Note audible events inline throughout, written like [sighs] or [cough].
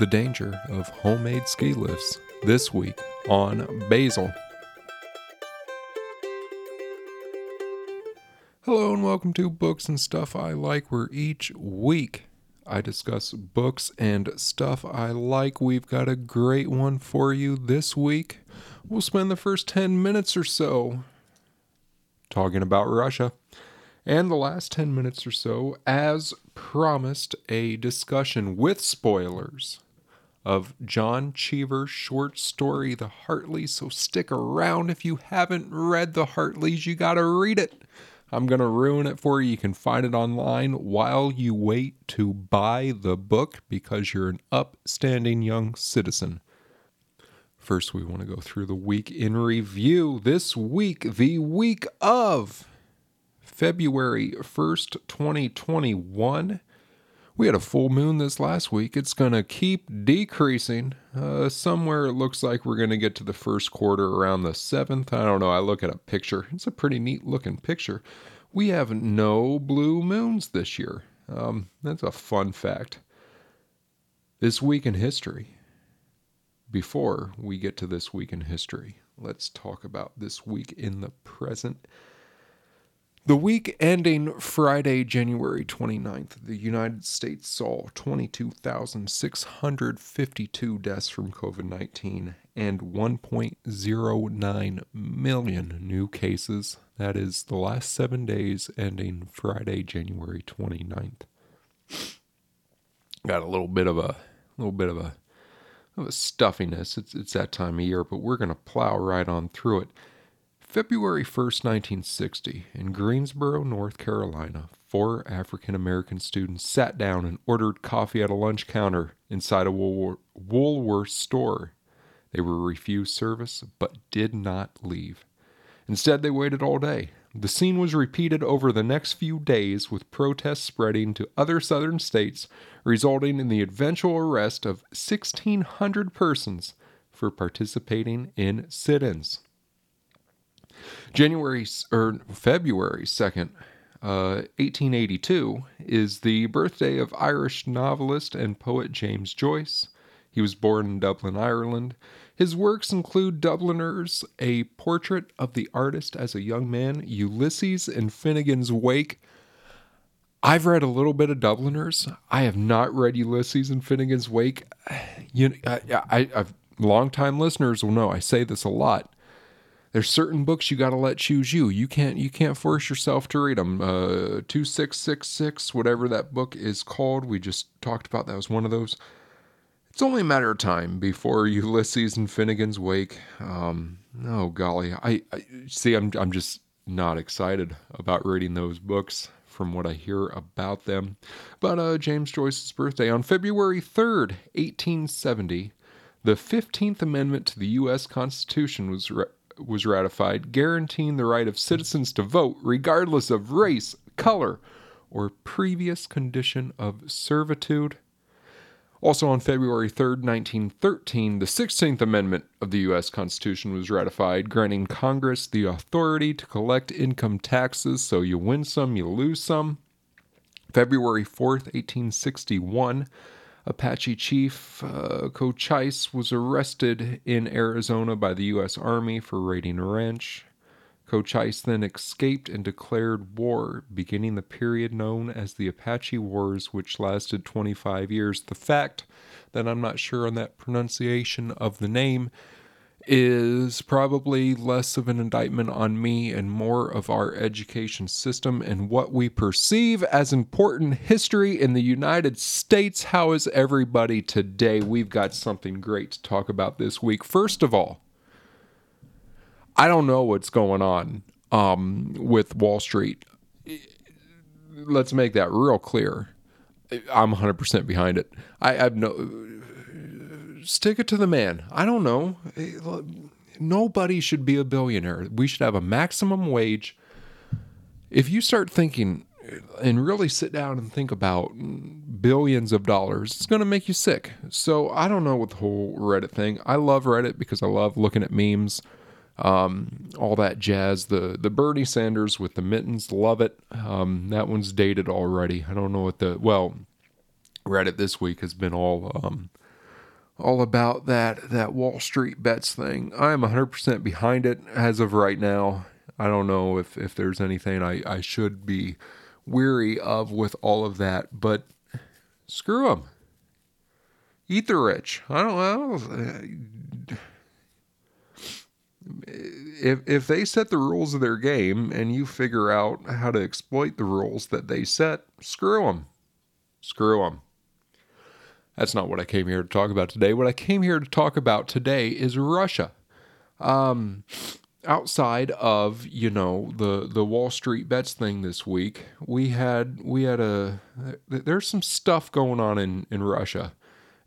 the danger of homemade ski lifts this week on Basil. Hello and welcome to Books and Stuff I Like, where each week I discuss books and stuff I like. We've got a great one for you this week. We'll spend the first 10 minutes or so talking about Russia. And the last 10 minutes or so, as promised, a discussion with spoilers of John Cheever's short story, The Hartleys. So stick around if you haven't read The Hartleys, you gotta read it. I'm gonna ruin it for you. You can find it online while you wait to buy the book because you're an upstanding young citizen. First, we want to go through the week in review. This week, the week of February 1st, 2021. We had a full moon this last week. It's going to keep decreasing. Uh, somewhere it looks like we're going to get to the first quarter around the 7th. I don't know. I look at a picture. It's a pretty neat looking picture. We have no blue moons this year. Um, that's a fun fact. This week in history. Before we get to this week in history, let's talk about this week in the present. The week ending Friday, January 29th, the United States saw 22,652 deaths from COVID 19 and 1.09 million new cases. That is the last seven days ending Friday, January 29th. Got a little bit of a little bit of a of a stuffiness. It's it's that time of year, but we're gonna plow right on through it. February 1st, 1960, in Greensboro, North Carolina, four African American students sat down and ordered coffee at a lunch counter inside a Woolworth store. They were refused service but did not leave. Instead, they waited all day. The scene was repeated over the next few days, with protests spreading to other southern states, resulting in the eventual arrest of 1,600 persons for participating in sit ins. January or February 2nd, uh, 1882, is the birthday of Irish novelist and poet James Joyce. He was born in Dublin, Ireland. His works include Dubliners, a portrait of the artist as a young man, Ulysses and Finnegans Wake. I've read a little bit of Dubliners. I have not read Ulysses and Finnegans Wake. You, I, I, I've longtime listeners will know I say this a lot there's certain books you got to let choose you. You can't you can't force yourself to read them. Uh, two six six six, whatever that book is called. We just talked about that was one of those. It's only a matter of time before [laughs] Ulysses and Finnegans Wake. Um, oh golly, I, I see. I'm I'm just not excited about reading those books from what I hear about them. But uh, James Joyce's birthday on February 3rd, 1870, the 15th Amendment to the U.S. Constitution was re- was ratified, guaranteeing the right of citizens to vote regardless of race, color, or previous condition of servitude. Also on February 3, 1913, the 16th Amendment of the U.S. Constitution was ratified, granting Congress the authority to collect income taxes, so you win some, you lose some. February 4th, 1861, Apache chief uh, Cochise was arrested in Arizona by the U.S. Army for raiding a ranch. Cochise then escaped and declared war, beginning the period known as the Apache Wars, which lasted 25 years. The fact that I'm not sure on that pronunciation of the name is probably less of an indictment on me and more of our education system and what we perceive as important history in the United States. How is everybody today? We've got something great to talk about this week. First of all, I don't know what's going on um, with Wall Street. Let's make that real clear. I'm 100% behind it. I have no stick it to the man. I don't know. Nobody should be a billionaire. We should have a maximum wage. If you start thinking and really sit down and think about billions of dollars, it's going to make you sick. So I don't know what the whole Reddit thing. I love Reddit because I love looking at memes, um, all that jazz. The the Bernie Sanders with the mittens, love it. Um, that one's dated already. I don't know what the well. Reddit this week has been all um, all about that that Wall Street bets thing. I am 100% behind it as of right now. I don't know if if there's anything I I should be weary of with all of that, but screw them. Eat the rich. I don't know. If if they set the rules of their game and you figure out how to exploit the rules that they set, screw them. Screw them. That's not what I came here to talk about today. What I came here to talk about today is Russia. Um, outside of you know the the Wall Street bets thing this week, we had we had a there's some stuff going on in in Russia,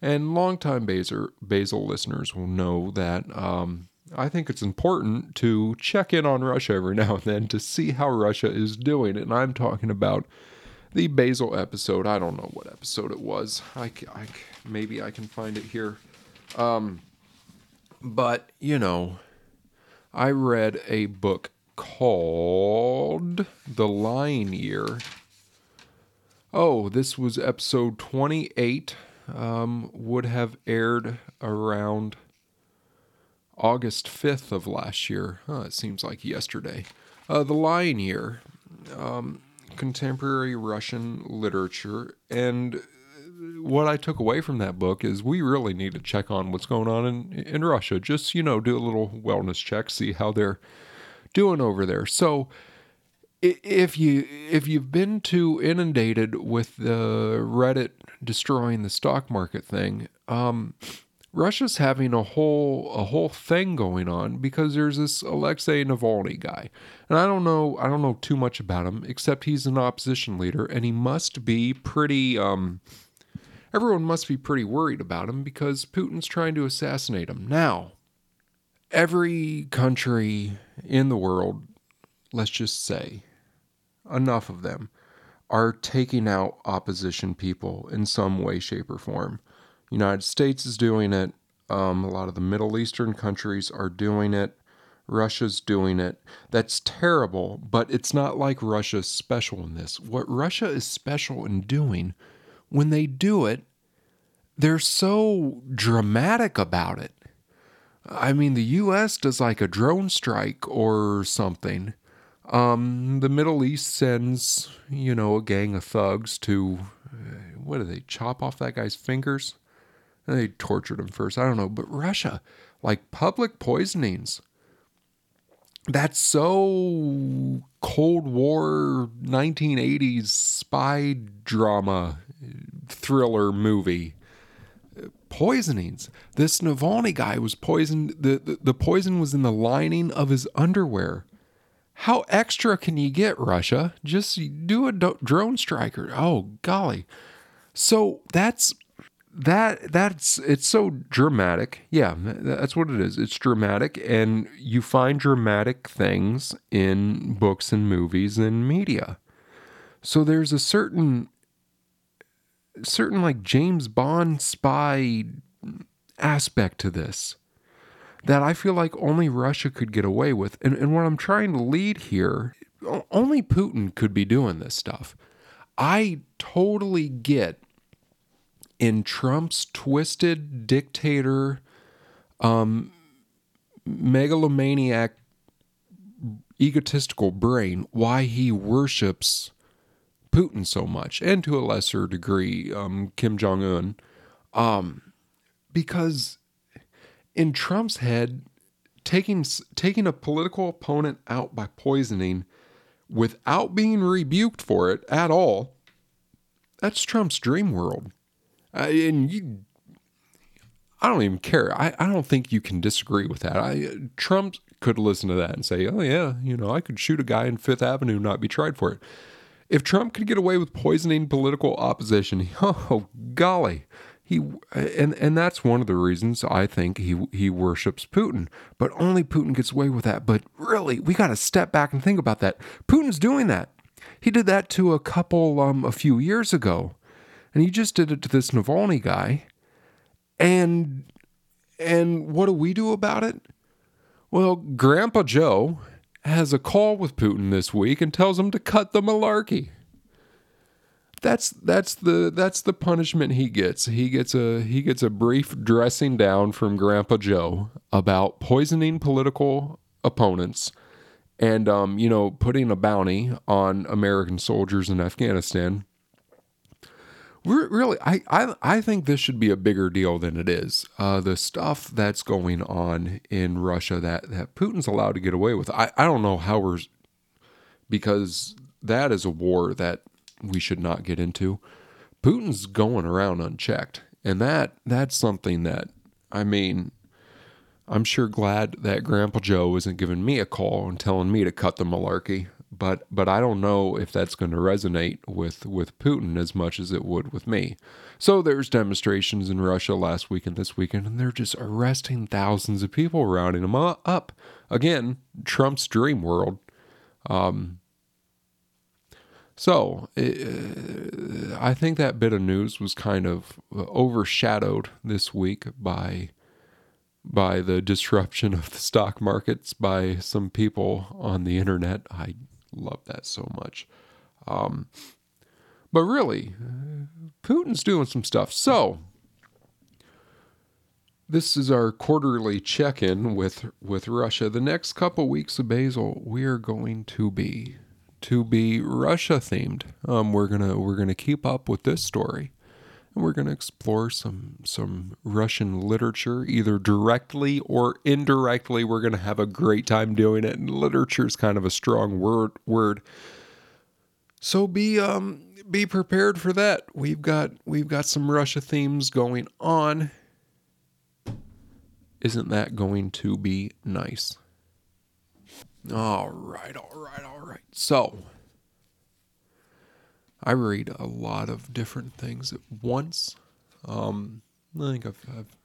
and longtime Basil Basil listeners will know that. Um, I think it's important to check in on Russia every [laughs] now and then to see how Russia is doing, and I'm talking about the Basil episode. I don't know what episode it was. I, I maybe I can find it here. Um, but you know I read a book called The Lion Year. Oh, this was episode 28. Um, would have aired around August 5th of last year. Huh, it seems like yesterday. Uh, the Lion Year, um, contemporary Russian literature. And what I took away from that book is we really need to check on what's going on in in Russia. Just you know, do a little wellness check, see how they're doing over there. So if you if you've been too inundated with the Reddit destroying the stock market thing, um, Russia's having a whole a whole thing going on because there's this Alexei Navalny guy. And I don't know I don't know too much about him except he's an opposition leader and he must be pretty um everyone must be pretty worried about him because Putin's trying to assassinate him. Now, every country in the world, let's just say, enough of them, are taking out opposition people in some way, shape, or form. United States is doing it. Um, a lot of the Middle Eastern countries are doing it. Russia's doing it. That's terrible, but it's not like Russia's special in this. What Russia is special in doing when they do it, they're so dramatic about it. I mean, the US does like a drone strike or something. Um, the Middle East sends, you know, a gang of thugs to, uh, what do they, chop off that guy's fingers? They tortured him first. I don't know. But Russia, like public poisonings, that's so Cold War 1980s spy drama thriller movie. Poisonings. This Navalny guy was poisoned. The, the, the poison was in the lining of his underwear. How extra can you get, Russia? Just do a do- drone striker. Oh, golly. So that's that that's it's so dramatic. Yeah, that's what it is. It's dramatic and you find dramatic things in books and movies and media. So there's a certain certain like James Bond spy aspect to this that I feel like only Russia could get away with. And, and what I'm trying to lead here, only Putin could be doing this stuff. I totally get in Trump's twisted dictator, um, megalomaniac, egotistical brain why he worships Putin so much, and to a lesser degree, um, Kim Jong Un, um, because in Trump's head, taking taking a political opponent out by poisoning without being rebuked for it at all, that's Trump's dream world. Uh, and you, I don't even care. I, I don't think you can disagree with that. I Trump could listen to that and say, "Oh yeah, you know, I could shoot a guy in Fifth Avenue and not be tried for it." If Trump could get away with poisoning political opposition, [laughs] oh golly, he and and that's one of the reasons I think he he worships Putin. But only Putin gets away with that. But really, we got to step back and think about that. Putin's doing that. He did that to a couple um, a few years ago and he just did it to this Navalny guy. And and what do we do about it? Well, Grandpa Joe has a call with Putin this week and tells him to cut the malarkey. that's that's the that's the punishment he gets. He gets a he gets a brief dressing down from Grandpa Joe about poisoning political opponents and um, you know putting a bounty on American soldiers in Afghanistan. Really, I, I, I think this should be a bigger deal than it is. Uh, the stuff that's going on in Russia that, that Putin's allowed to get away with. I, I don't know how we're, because that is a war that we should not get into. Putin's going around unchecked, and that that's something that I mean, I'm sure glad that Grandpa Joe isn't giving me a call and telling me to cut the malarkey. But but I don't know if that's going to resonate with with Putin as much as it would with me. So there's demonstrations in Russia last week and this weekend, and they're just arresting thousands of people, rounding them up. Again, Trump's dream world. Um, so uh, I think that bit of news was kind of overshadowed this week by by the disruption of the stock markets by some people on the internet. I love that so much. Um, but really, Putin's doing some stuff. So this is our quarterly check-in with with Russia. The next couple weeks of Basil, we are going to be to be Russia themed. Um, we're gonna we're gonna keep up with this story, and we're gonna explore some some Russian literature, either directly or indirectly. We're gonna have a great time doing it. And literature is kind of a strong word word. So be um be prepared for that. We've got we've got some Russia themes going on. Isn't that going to be nice? All right, all right, all right. So, I read a lot of different things at once. Um, I think I've, I've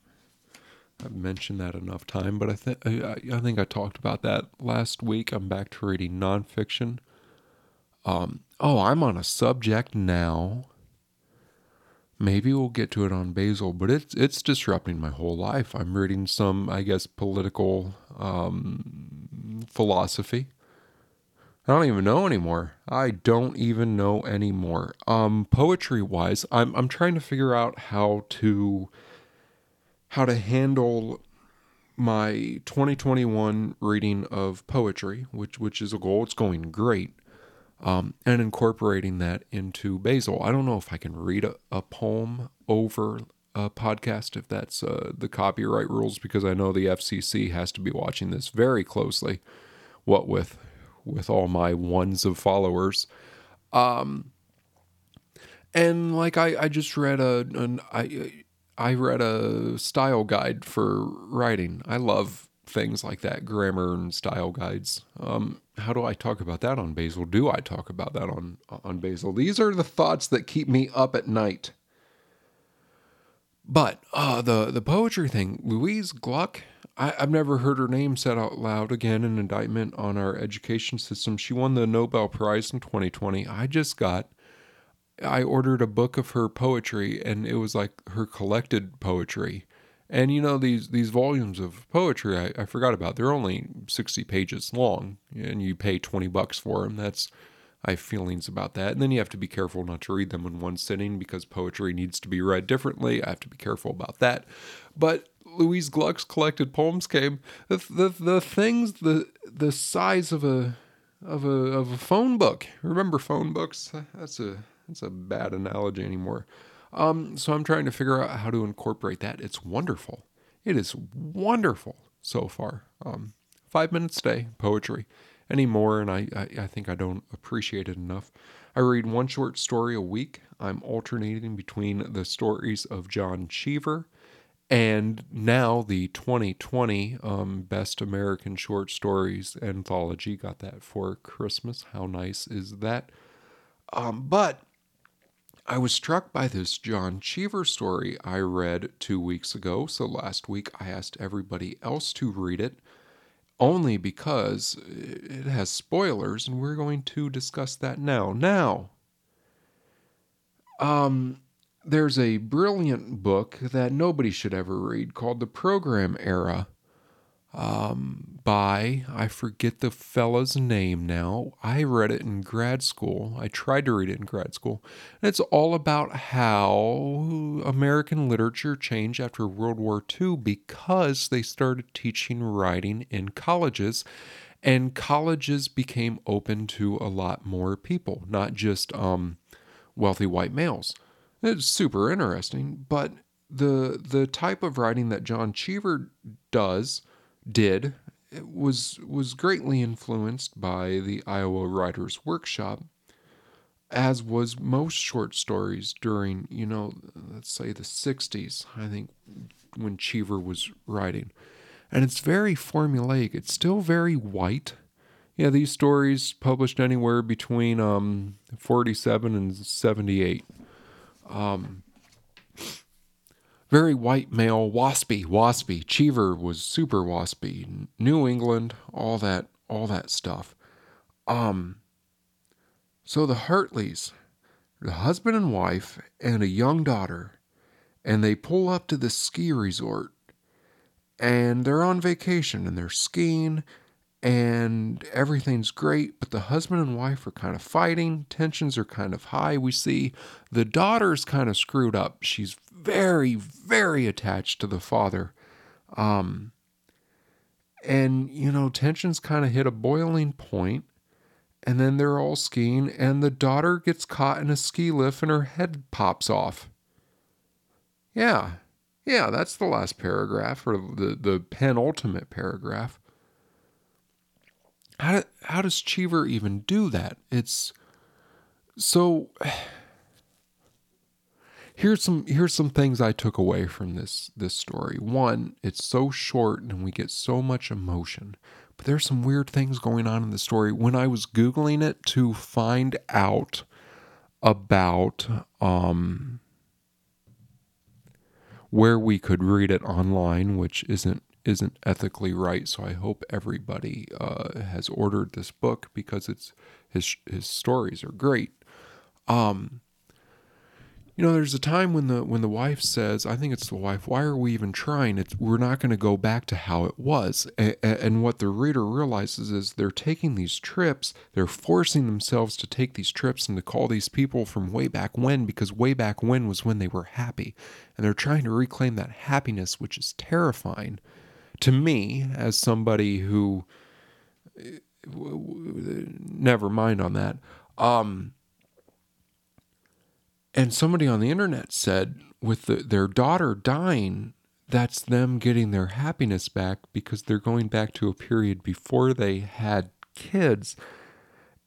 I've mentioned that enough time, but I think I, think I talked about that last week. I'm back to reading nonfiction. Um, oh, I'm on a subject now. Maybe we'll get to it on Basil, but it's it's disrupting my whole life. I'm reading some, I guess, political um, philosophy. I don't even know anymore. I don't even know anymore. Um, poetry wise, I'm I'm trying to figure out how to how to handle my 2021 reading of poetry, which which is a goal. It's going great, um, and incorporating that into Basil. I don't know if I can read a, a poem over a podcast if that's uh, the copyright rules because I know the FCC has to be watching this very closely. What with with all my ones of followers. Um, and like I, I just read a an I I read a style guide for writing. I love things like that, grammar and style guides. Um, how do I talk about that on Basil? Do I talk about that on on Basil? These are the thoughts that keep me up at night. But uh, the the poetry thing, Louise Gluck, I, have never heard her name said out loud again in indictment on our education system. She won the Nobel Prize in 2020. I just got, I ordered a book of her poetry, and it was like her collected poetry. And you know these these volumes of poetry, I, I forgot about. They're only 60 pages long, and you pay 20 bucks for them. That's I have feelings about that. And then you have to be careful not to read them in one sitting because poetry needs to be read differently. I have to be careful about that. But Louise Gluck's collected poems came. The, the, the things, the, the size of a, of a, of a phone book. Remember phone books? That's a, that's a bad analogy anymore. Um, so I'm trying to figure out how to incorporate that. It's wonderful. It is wonderful so far. Um, five minutes a day, poetry anymore, and I, I, I think I don't appreciate it enough. I read one short story a week. I'm alternating between the stories of John Cheever and now the 2020 um, Best American Short Stories Anthology. Got that for Christmas. How nice is that? Um, but I was struck by this John Cheever story I read two weeks ago. So last week I asked everybody else to read it only because it has spoilers, and we're going to discuss that now. Now, um, there's a brilliant book that nobody should ever read called The Program Era um, by, I forget the fella's name now. I read it in grad school. I tried to read it in grad school. And it's all about how American literature changed after World War II because they started teaching writing in colleges. And colleges became open to a lot more people, not just um, wealthy white males. It's super interesting, but the the type of writing that John Cheever does did was was greatly influenced by the Iowa Writers Workshop, as was most short stories during, you know, let's say the 60s, I think, when Cheever was writing. And it's very formulaic. It's still very white. Yeah, these stories published anywhere between um, 47 and 78. Um, very white male, waspy, waspy. Cheever was super waspy. New England, all that, all that stuff. Um, so the Hartleys, the husband and wife, and a young daughter, and they pull up to the ski resort, and they're on vacation and they're skiing and everything's great, but the husband and wife are kind of fighting. Tensions are kind of high. We see the daughter's kind of screwed up. She's very, very attached to the father. Um, and, you know, tensions kind of hit a boiling point, and then they're all skiing, and the daughter gets caught in a ski lift and her head pops off. Yeah, yeah, that's the last paragraph, or the, the penultimate paragraph how, do, how does Cheever even do that? It's so [sighs] here's some here's some things I took away from this this story. One, it's so short and we get so much emotion. But there's some weird things going on in the story. When I was googling it to find out about um where we could read it online, which isn't isn't ethically right. So I hope everybody uh, has ordered this book because it's his his stories are great. Um, you know, there's a time when the when the wife says, "I think it's the wife. Why are we even trying? It's we're not going to go back to how it was." And, and what the reader realizes is they're taking these trips, they're forcing themselves to take these trips and to call these people from way back when, because way back when was when they were happy, and they're trying to reclaim that happiness, which is terrifying to me as somebody who never mind on that um and somebody on the internet said with the, their daughter dying that's them getting their happiness back because they're going back to a period before they had kids.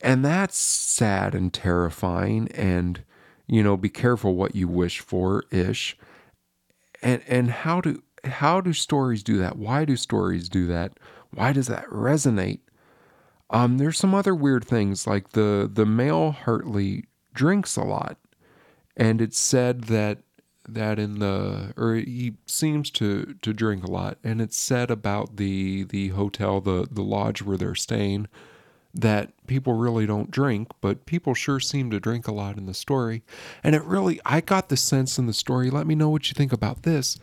And that's sad and terrifying and you know be careful what you wish for ish and and how do how do stories do that? Why do stories do that? Why does that resonate? Um, there's some other weird things like the the male Hartley drinks a lot, and it's said that that in the or he seems to to drink a lot, and it's said about the the hotel the the lodge where they're staying that people really don't drink, but people sure seem to drink a lot in the story, and it really I got the sense in the story. Let me know what you think about this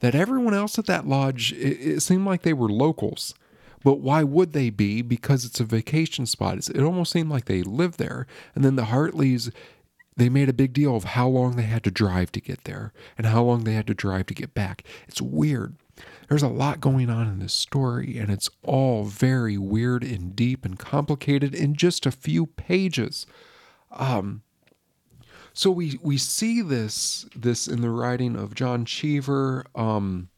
that everyone else at that lodge, it, it seemed like they were locals. But why would they be? Because it's a vacation spot. It almost seemed like they lived there. And then the Hartleys, they made a big deal of how long they had to drive to get there and how long they had to drive to get back. It's weird. There's a lot going on in this story, and it's all very weird and deep and complicated in just a few pages. Um, so we we see this this in the writing of John Cheever, um,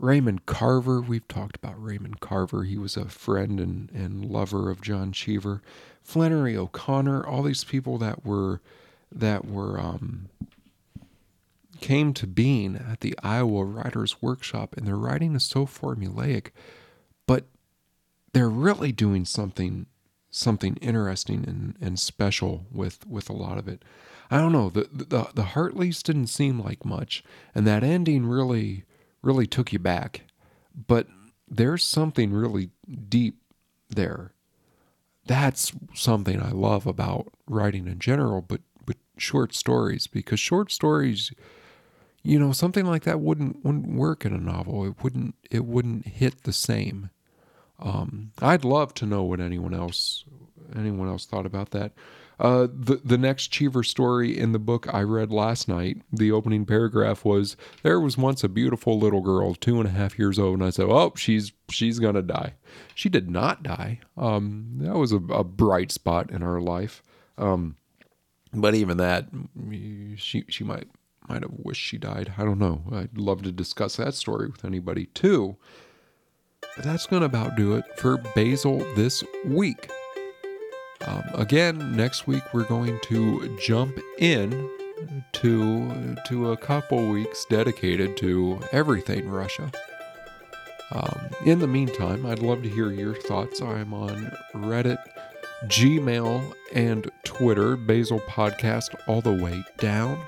Raymond Carver. We've talked about Raymond Carver. He was a friend and, and lover of John Cheever. Flannery O'Connor. All these people that were that were um, came to being at the Iowa Writers Workshop, and their writing is so formulaic, but they're really doing something something interesting and, and special with with a lot of it. I don't know. The, the the Hartleys didn't seem like much, and that ending really really took you back. But there's something really deep there. That's something I love about writing in general, but but short stories because short stories you know, something like that wouldn't wouldn't work in a novel. It wouldn't it wouldn't hit the same. Um, I'd love to know what anyone else anyone else thought about that. Uh, the the next Cheever story in the book I read last night, the opening paragraph was there was once a beautiful little girl, two and a half years old, and I said, oh, she's she's gonna die. She did not die. Um, that was a, a bright spot in her life. Um, but even that, she she might might have wished she died. I don't know. I'd love to discuss that story with anybody too. But that's gonna about do it for Basil this week. Um, again, next week we're going to jump in to to a couple weeks dedicated to everything Russia. Um, in the meantime, I'd love to hear your thoughts. I'm on Reddit, Gmail, and Twitter. Basil Podcast all the way down.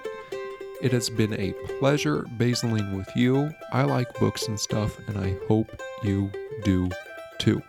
It has been a pleasure basiling with you. I like books and stuff, and I hope you do too.